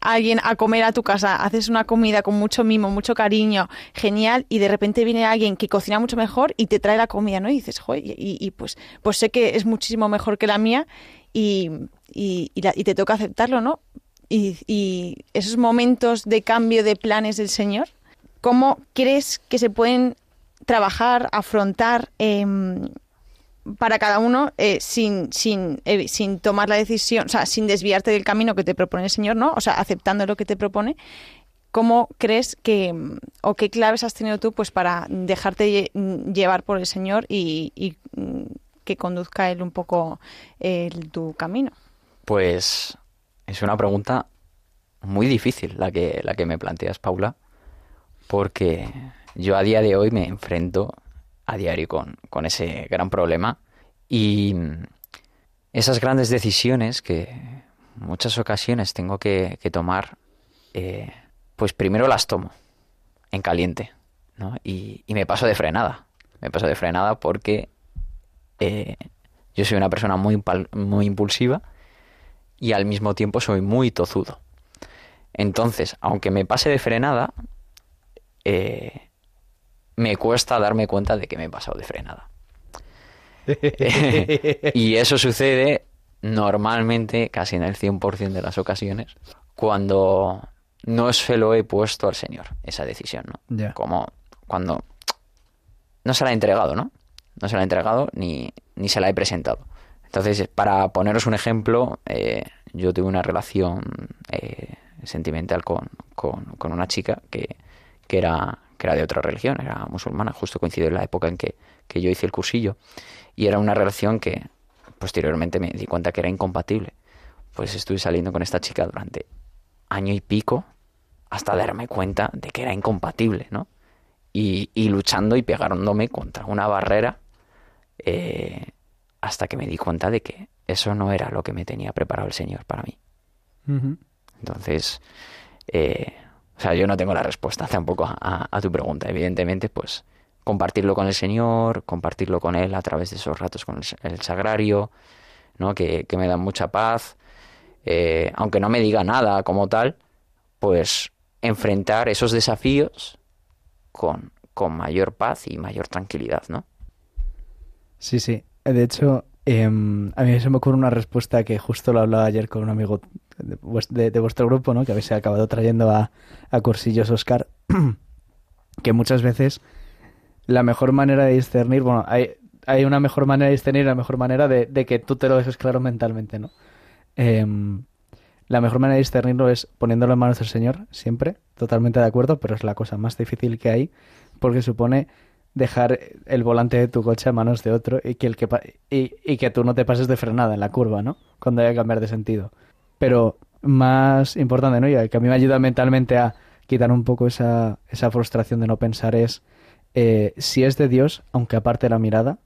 a, alguien a comer a tu casa, haces una comida con mucho mimo, mucho cariño, genial, y de repente viene alguien que cocina mucho mejor y te trae la comida, ¿no? Y dices, joder, y, pues, pues sé que es muchísimo mejor que la mía y, y, y te toca aceptarlo, ¿no? Y esos momentos de cambio de planes del Señor, ¿Cómo crees que se pueden trabajar, afrontar eh, para cada uno eh, sin, sin, eh, sin tomar la decisión, o sea, sin desviarte del camino que te propone el Señor, ¿no? O sea, aceptando lo que te propone. ¿Cómo crees que, o qué claves has tenido tú pues para dejarte llevar por el Señor y, y que conduzca Él un poco tu camino? Pues es una pregunta muy difícil la que, la que me planteas, Paula porque yo a día de hoy me enfrento a diario con, con ese gran problema y esas grandes decisiones que muchas ocasiones tengo que, tomar, eh, pues primero las tomo en caliente, ¿no? Y, y, me paso de frenada. Me paso de frenada porque eh, yo soy una persona muy, muy impulsiva y al mismo tiempo soy muy tozudo. Entonces, aunque me pase de frenada, eh, me cuesta darme cuenta de que me he pasado de frenada. y eso sucede normalmente, casi en el 100% de las ocasiones, cuando no se lo he puesto al Señor, esa decisión, ¿no? Yeah. Como cuando no se la he entregado, ¿no? No se la he entregado ni, ni se la he presentado. Entonces, para poneros un ejemplo, eh, yo tuve una relación eh, sentimental con, con, con, una chica que, que, era, que era de otra religión, era musulmana, justo coincidió en la época en que, que yo hice el cursillo, y era una relación que posteriormente me di cuenta que era incompatible. Pues estuve saliendo con esta chica durante año y pico hasta darme cuenta de que era incompatible, ¿no? Y, y luchando y pegándome contra una barrera eh, hasta que me di cuenta de que eso no era lo que me tenía preparado el Señor para mí. Uh -huh. Entonces, eh, o sea, yo no tengo la respuesta tampoco a, a, tu pregunta. Evidentemente, pues compartirlo con el Señor, compartirlo con Él a través de esos ratos con el, sagrario, ¿no? Que, que, me dan mucha paz. Eh, aunque no me diga nada como tal, pues enfrentar esos desafíos con, con mayor paz y mayor tranquilidad, ¿no? Sí, sí. De hecho, eh, a mí se me ocurre una respuesta que justo lo hablaba ayer con un amigo de, vuestro grupo, ¿no? Que habéis acabado trayendo a, a Cursillos Oscar, que muchas veces la mejor manera de discernir, bueno, hay, hay una mejor manera de discernir, la mejor manera de, de que tú te lo dejes claro mentalmente, ¿no? Eh, la mejor manera de discernirlo es poniéndolo en manos del Señor, siempre, totalmente de acuerdo, pero es la cosa más difícil que hay, porque supone dejar el volante de tu coche a manos de otro y que, el que, y, y que tú no te pases de frenada en la curva, ¿no? Cuando haya que cambiar de sentido. Pero más importante, ¿no? Y que a mí me ayuda mentalmente a quitar un poco esa, esa frustración de no pensar es eh, si es de Dios, aunque aparte la mirada,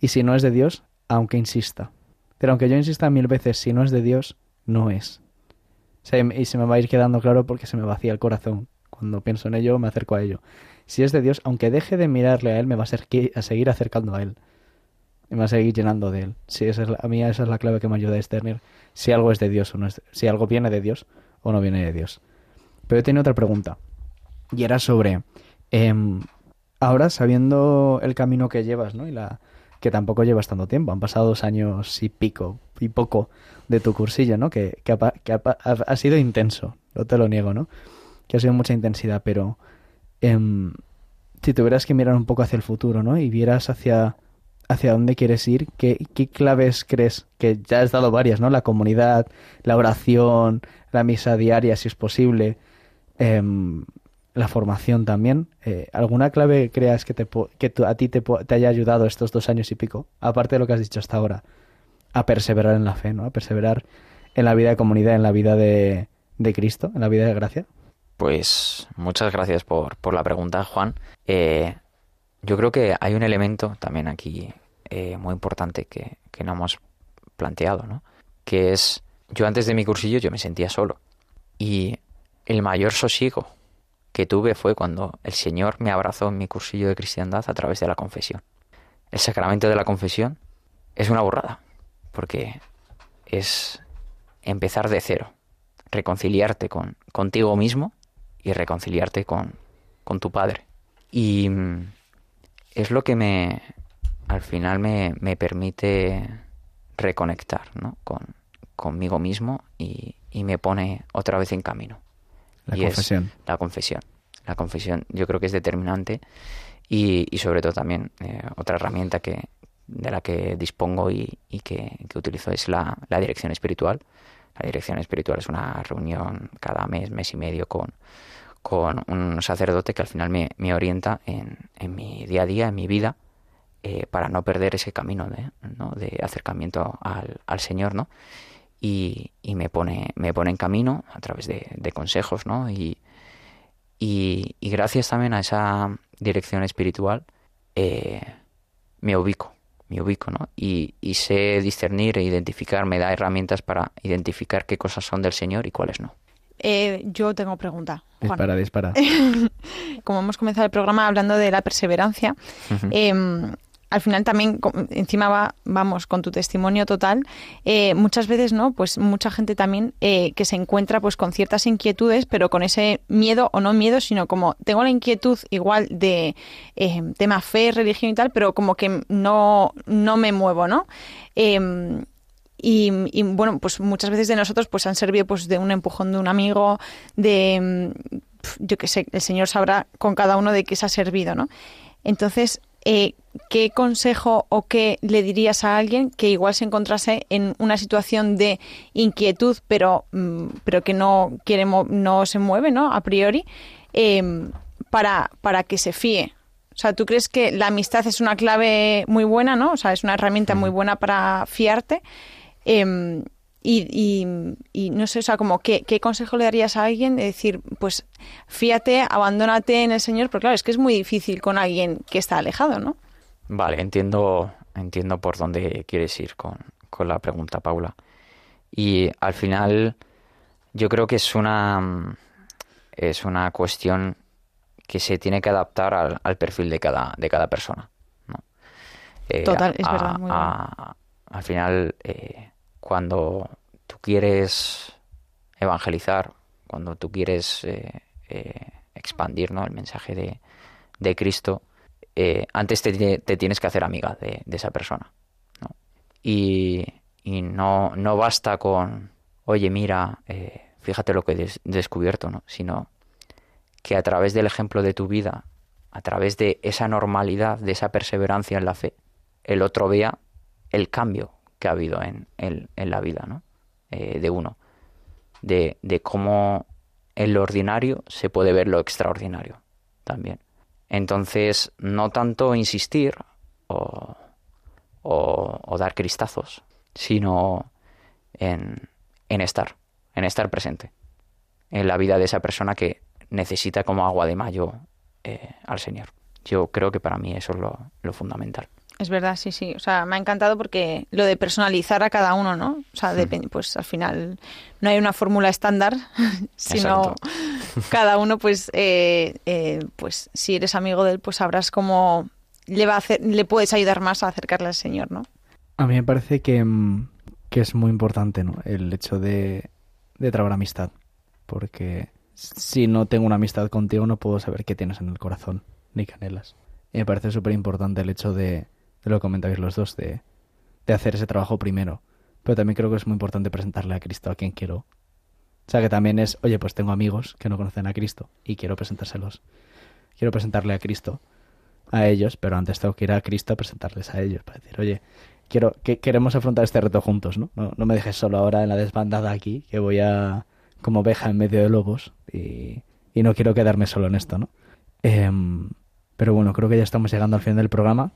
y si no es de Dios, aunque insista. Pero aunque yo insista mil veces, si no es de Dios, no es. y se me va a ir quedando claro porque se me vacía el corazón. Cuando pienso en ello, me acerco a ello. Si es de Dios, aunque deje de mirarle a Él, me va a, ser, a seguir acercando a Él. Y me va a seguir llenando de Él. Si esa es a mí esa es la clave que me ayuda a discernir si algo es de Dios o no es si algo viene de Dios o no viene de Dios. Pero yo tenía otra pregunta. Y era sobre em, ahora sabiendo el camino que llevas, ¿no? Y la que tampoco llevas tanto tiempo, han pasado dos años y pico y poco de tu cursillo, ¿no? Que, que, ha, sido intenso, no te lo niego, ¿no? Que ha sido mucha intensidad, pero em, si tuvieras que mirar un poco hacia el futuro, ¿no? Y vieras hacia hacia dónde quieres ir, ¿qué, qué claves crees? Que ya has dado varias, ¿no? La comunidad, la oración, la misa diaria, si es posible, em, la formación también. Eh, ¿Alguna clave creas que, te, que a ti te, haya ayudado estos dos años y pico, aparte de lo que has dicho hasta ahora, a perseverar en la fe, ¿no? A perseverar en la vida de comunidad, en la vida de, de Cristo, en la vida de gracia. Pues muchas gracias por, por la pregunta, Juan. Eh, yo creo que hay un elemento también aquí eh, muy importante que, no hemos planteado, ¿no? Que es, yo antes de mi cursillo yo me sentía solo. Y el mayor sosiego que tuve fue cuando el Señor me abrazó en mi cursillo de cristiandad a través de la confesión. El sacramento de la confesión es una borrada, porque es empezar de cero, reconciliarte con, contigo mismo y reconciliarte con, con tu Padre. Y mm, es lo que me, al final me, me permite reconectar ¿no? con, conmigo mismo y, y, me pone otra vez en camino. La confesión. la confesión. La confesión yo creo que es determinante y, y sobre todo también eh, otra herramienta que, de la que dispongo y, y que, que, utilizo es la, la dirección espiritual. La dirección espiritual es una reunión cada mes, mes y medio con, con un sacerdote que al final me, orienta en, en, mi día a día, en mi vida, eh, para no perder ese camino de, ¿no? de acercamiento al, al, Señor, ¿no? Y, y, me, pone, me pone en camino a través de, de consejos, ¿no? Y, y, y, gracias también a esa dirección espiritual eh, me ubico, me ubico, ¿no? Y, y sé discernir e identificar, me da herramientas para identificar qué cosas son del Señor y cuáles no. Eh, yo tengo pregunta. Juan. Dispara, dispara. Como hemos comenzado el programa hablando de la perseverancia, uh -huh. eh, al final también encima va, vamos con tu testimonio total eh, muchas veces no pues mucha gente también eh, que se encuentra pues con ciertas inquietudes pero con ese miedo o no miedo sino como tengo la inquietud igual de eh, tema fe religión y tal pero como que no no me muevo no em, y, y, bueno, pues muchas veces de nosotros pues han servido pues de un empujón de un amigo, de yo qué sé, el Señor sabrá con cada uno de qué se ha servido, ¿no? Entonces, eh, ¿qué consejo o qué le dirías a alguien que igual se encontrase en una situación de inquietud, pero, mm, pero que no quiere no se mueve, ¿no? A priori, eh, para, para que se fíe. O sea, ¿tú crees que la amistad es una clave muy buena, ¿no? O sea, es una herramienta muy buena para fiarte. Eh, y, y, y, no sé, o sea, como ¿qué, qué consejo le darías a alguien de decir, pues fíate, abandónate en el Señor, pero claro, es que es muy difícil con alguien que está alejado, ¿no? Vale, entiendo, entiendo por dónde quieres ir con, con la pregunta, Paula. Y al final, yo creo que es una es una cuestión que se tiene que adaptar al, al perfil de cada, de cada persona. ¿no? Eh, Total, es verdad. Muy a, al final, eh, cuando tú quieres evangelizar, cuando tú quieres eh, eh, expandir ¿no? el mensaje de, de Cristo, eh, antes te, te, tienes que hacer amiga de, esa persona. ¿no? Y, y no, no, basta con, oye, mira, fíjate lo que he des descubierto, ¿no? sino que a través del ejemplo de tu vida, a través de esa normalidad, de esa perseverancia en la fe, el otro vea el cambio que ha habido en, en, la vida ¿no? eh, de uno, de, de, cómo en lo ordinario se puede ver lo extraordinario también. Entonces, no tanto insistir o, o- o dar cristazos, sino en, en estar, en estar presente en la vida de esa persona que necesita como agua de mayo eh, al Señor. Yo creo que para mí eso es lo, lo fundamental. Es verdad, sí, sí. O sea, me ha encantado porque lo de personalizar a cada uno, ¿no? O sea, depen- pues al final no hay una fórmula estándar, sino cada uno, pues, eh, eh, pues si eres amigo de él, pues sabrás cómo le va a hacer, le puedes ayudar más a acercarle al Señor, ¿no? A mí me parece que, mm, que es muy importante ¿no? el hecho de, de trabar amistad. Porque si no tengo una amistad contigo no puedo saber qué tienes en el corazón, ni canelas. Y me parece súper importante el hecho de, de lo que comentáis los dos, de, de hacer ese trabajo primero. Pero también creo que es muy importante presentarle a Cristo a quien quiero. O sea que también es, oye, pues tengo amigos que no conocen a Cristo y quiero presentárselos. Quiero presentarle a Cristo a ellos, pero antes tengo que ir a Cristo a presentarles a ellos para decir, oye, quiero que queremos afrontar este reto juntos, ¿no? ¿no? me dejes solo ahora en la desbandada aquí, que voy a como oveja en medio de lobos y, y no quiero quedarme solo en esto, ¿no? Em, pero bueno, creo que ya estamos llegando al fin del programa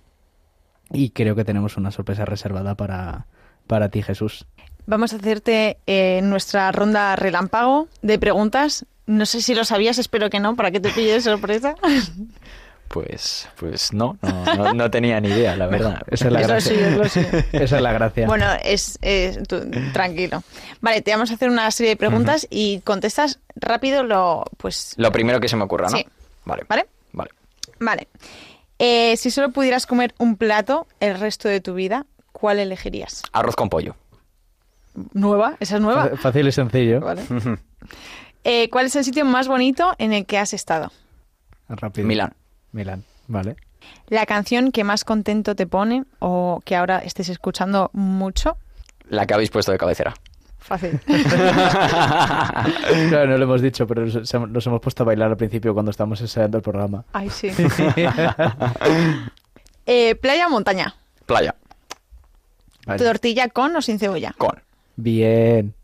y creo que tenemos una sorpresa reservada para, para ti, Jesús. Vamos a hacerte eh, nuestra ronda relámpago de preguntas. No sé si lo sabías, espero que no, para que te pille de sorpresa. Pues, pues no, no, no, no tenía ni idea, la verdad. Esa es la gracia. suyo, es lo suyo. Esa es la gracia. Bueno, es, es- tú- tranquilo. Vale, te vamos a hacer una serie de preguntas y contestas rápido lo, pues, Lo primero que se me ocurra, ¿no? Sí. Vale. ¿vale? Vale. Vale. Eh, si solo pudieras comer un plato el resto de tu vida, ¿cuál elegirías? Arroz con pollo. ¿Nueva? ¿Esa es nueva? Fácil y sencillo. Vale. Eh, ¿Cuál es el sitio más bonito en el que has estado? Rápido. Milán. Milán, vale. ¿La canción que más contento te pone o que ahora estés escuchando mucho? La que habéis puesto de cabecera. Fácil. Claro, no lo hemos dicho, pero nos, nos hemos puesto a bailar al principio cuando estábamos ensayando el programa. Ay, sí. Eh, ¿Playa o montaña? Playa. Vale. ¿Tortilla con o sin cebolla? Con Bien.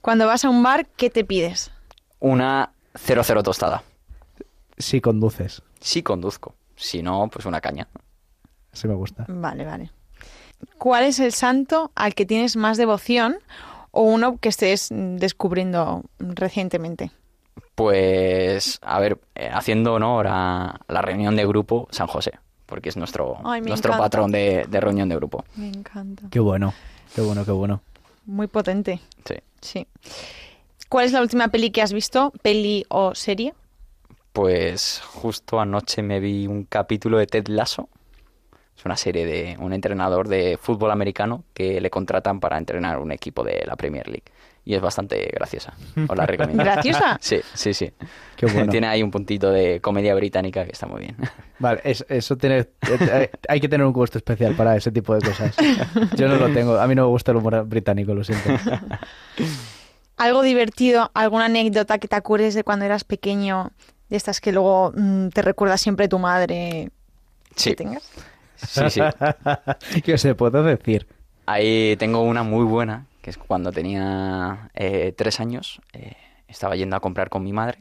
Cuando vas a un bar, ¿qué te pides? una 00 tostada. Si conduces. Sí conduzco. Si no, pues una caña. Así me gusta. Vale, vale. ¿Cuál es el santo al que tienes más devoción o uno que estés descubriendo recientemente? Pues, a ver, eh, haciendo honor a la reunión de grupo San José, porque es nuestro, Ay, nuestro encanta. patrón de, de reunión de grupo. Me encanta. Qué bueno. Qué bueno, qué bueno. Muy potente, Sí. sí. ¿Cuál es la última peli que has visto? ¿Peli o serie? Pues justo anoche me vi un capítulo de Ted Lasso. Es una serie de un entrenador de fútbol americano que le contratan para entrenar un equipo de la Premier League. Y es bastante graciosa. Os la recomiendo. ¿Graciosa? Sí, sí, sí. Qué bueno. Tiene ahí un puntito de comedia británica que está muy bien. Vale, es- eso tiene. eh, Hay que tener un gusto especial para ese tipo de cosas. Yo no lo tengo. A mí no me gusta el humor británico, lo siento. ¿Algo divertido? ¿Alguna anécdota que te acuerdes de cuando eras pequeño? De estas que luego mm, te recuerda siempre tu madre Sí, que tengas. Sí, sí. ¿Qué se puedo decir? Ahí tengo una muy buena, que es cuando tenía eh, tres años, eh, estaba yendo a comprar con mi madre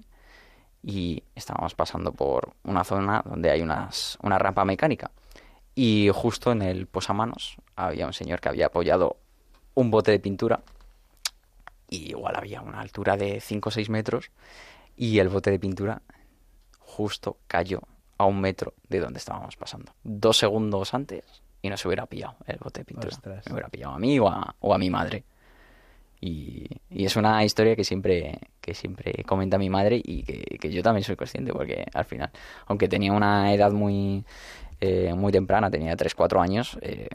y estábamos pasando por una zona donde hay unas, una rampa mecánica. Y justo en el posamanos había un señor que había apoyado un bote de pintura y igual había una altura de 5 o 6 metros y el bote de pintura justo cayó a un metro de donde estábamos pasando. Dos segundos antes y no se hubiera pillado el bote de pintura. Ostras. Me hubiera pillado a mí o a, o a mi madre. Y, y es una historia que siempre, que siempre comenta mi madre y que, que yo también soy consciente porque al final, aunque tenía una edad muy, eh, muy temprana, tenía 3-4 años, eh,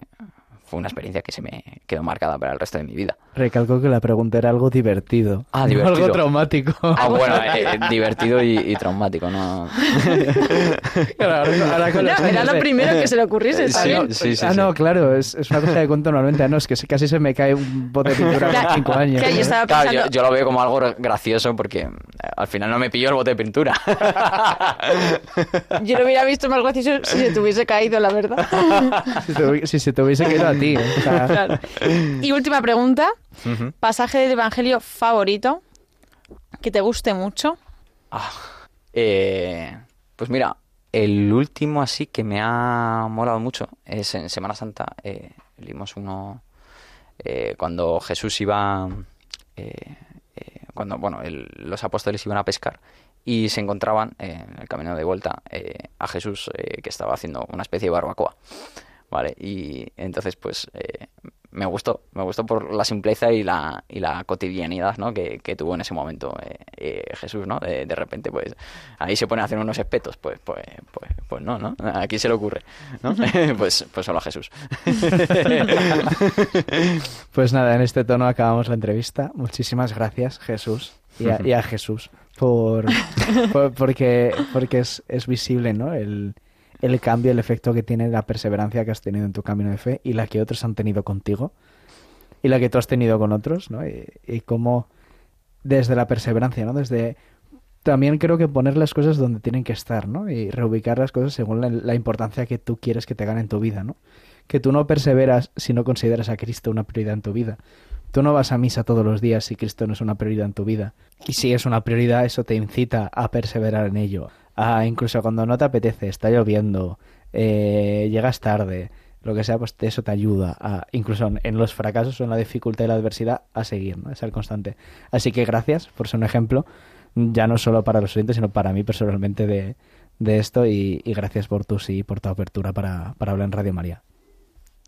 fue una experiencia que se me quedó marcada para el resto de mi vida. Recalco que la pregunta era algo divertido. Ah, no divertido. algo traumático. Ah, bueno, eh, divertido y, y traumático, ¿no? Claro, ahora- los Era, lo primero que se le ocurriese. Está sí, bien. sí, sí, ah, sí. no, claro, es, es una cosa que cuento normalmente. Ah, no, es que casi se me cae un bote de pintura con cinco años. claro, yo estaba Claro, pensando- yo, yo lo veo como algo gracioso porque eh, al final no me pilló el bote de pintura. Yo lo hubiera visto más gracioso si se te hubiese caído, la verdad. Si, te hubi- si se te hubiese quedado a ti. o sea, Claro. Y última pregunta. Pasaje del Evangelio favorito que te guste mucho. Ah, eh, pues mira, el último así que me ha molado mucho es en Semana Santa. Eh, leímos uno eh, cuando Jesús iba, eh, eh, cuando bueno, el- los apóstoles iban a pescar y se encontraban eh, en el camino de vuelta eh, a Jesús eh, que estaba haciendo una especie de barbacoa. Vale, y entonces pues eh, me gustó, me gustó por la simpleza y la, y la cotidianidad ¿no? que, que tuvo en ese momento eh, eh, Jesús, ¿no? De, de repente, pues, ahí se pone a hacer unos espetos, pues, pues, pues, pues no, ¿no? ¿A quién se le ocurre? ¿no? pues, pues solo a Jesús. Pues nada, en este tono acabamos la entrevista. Muchísimas gracias, Jesús, y a, y a Jesús, por, por- porque, porque es, es visible ¿no? el, el cambio, el efecto que tiene la perseverancia que has tenido en tu camino de fe y la que otros han tenido contigo y la que tú has tenido con otros, ¿no? Y, y cómo desde la perseverancia, ¿no? Desde también creo que poner las cosas donde tienen que estar, ¿no? Y reubicar las cosas según la, la importancia que tú quieres que te hagan en tu vida, ¿no? Que tú no perseveras si no consideras a Cristo una prioridad en tu vida. Tú no vas a misa todos los días si Cristo no es una prioridad en tu vida. Y si es una prioridad, eso te incita a perseverar en ello. A incluso cuando no te apetece, está lloviendo, eh, llegas tarde, lo que sea, pues eso te ayuda a, incluso en- los fracasos o en la dificultad y la adversidad, a seguir, ¿no? A ser constante. Así que gracias por ser un ejemplo, ya no solo para los oyentes, sino para mí personalmente de, de esto y, y gracias por tu sí, por tu apertura para, para hablar en Radio María.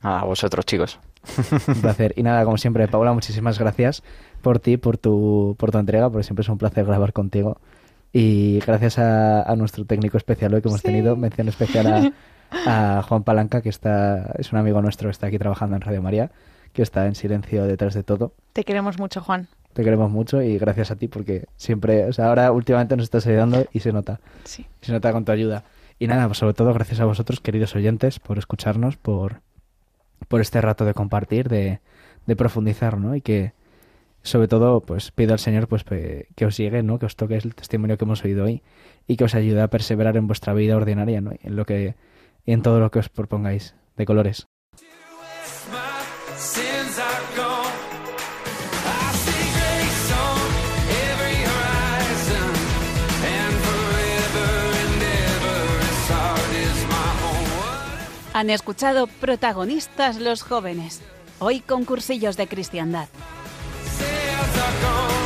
A vosotros, chicos. Un placer. Y nada, como siempre, Paula, muchísimas gracias por ti, por tu, por tu entrega, porque siempre es un placer grabar contigo. Y gracias a, a nuestro técnico especial hoy que hemos Sí. tenido, mención especial a, a Juan Palanca, que está, es un amigo nuestro que está aquí trabajando en Radio María, que está en silencio detrás de todo. Te queremos mucho, Juan. Te queremos mucho y gracias a ti porque siempre, o sea, ahora últimamente nos estás ayudando y se nota, Sí. se nota con tu ayuda. Y nada, pues sobre todo gracias a vosotros, queridos oyentes, por escucharnos, por, por este rato de compartir, de, de profundizar, ¿no? Y que, sobre todo, pues pido al Señor pues que os llegue, ¿no? Que os toque el testimonio que hemos oído hoy y que os ayude a perseverar en vuestra vida ordinaria, ¿no? En lo que, y en todo lo que os propongáis de colores. Han escuchado protagonistas los jóvenes, hoy con cursillos de cristiandad. go.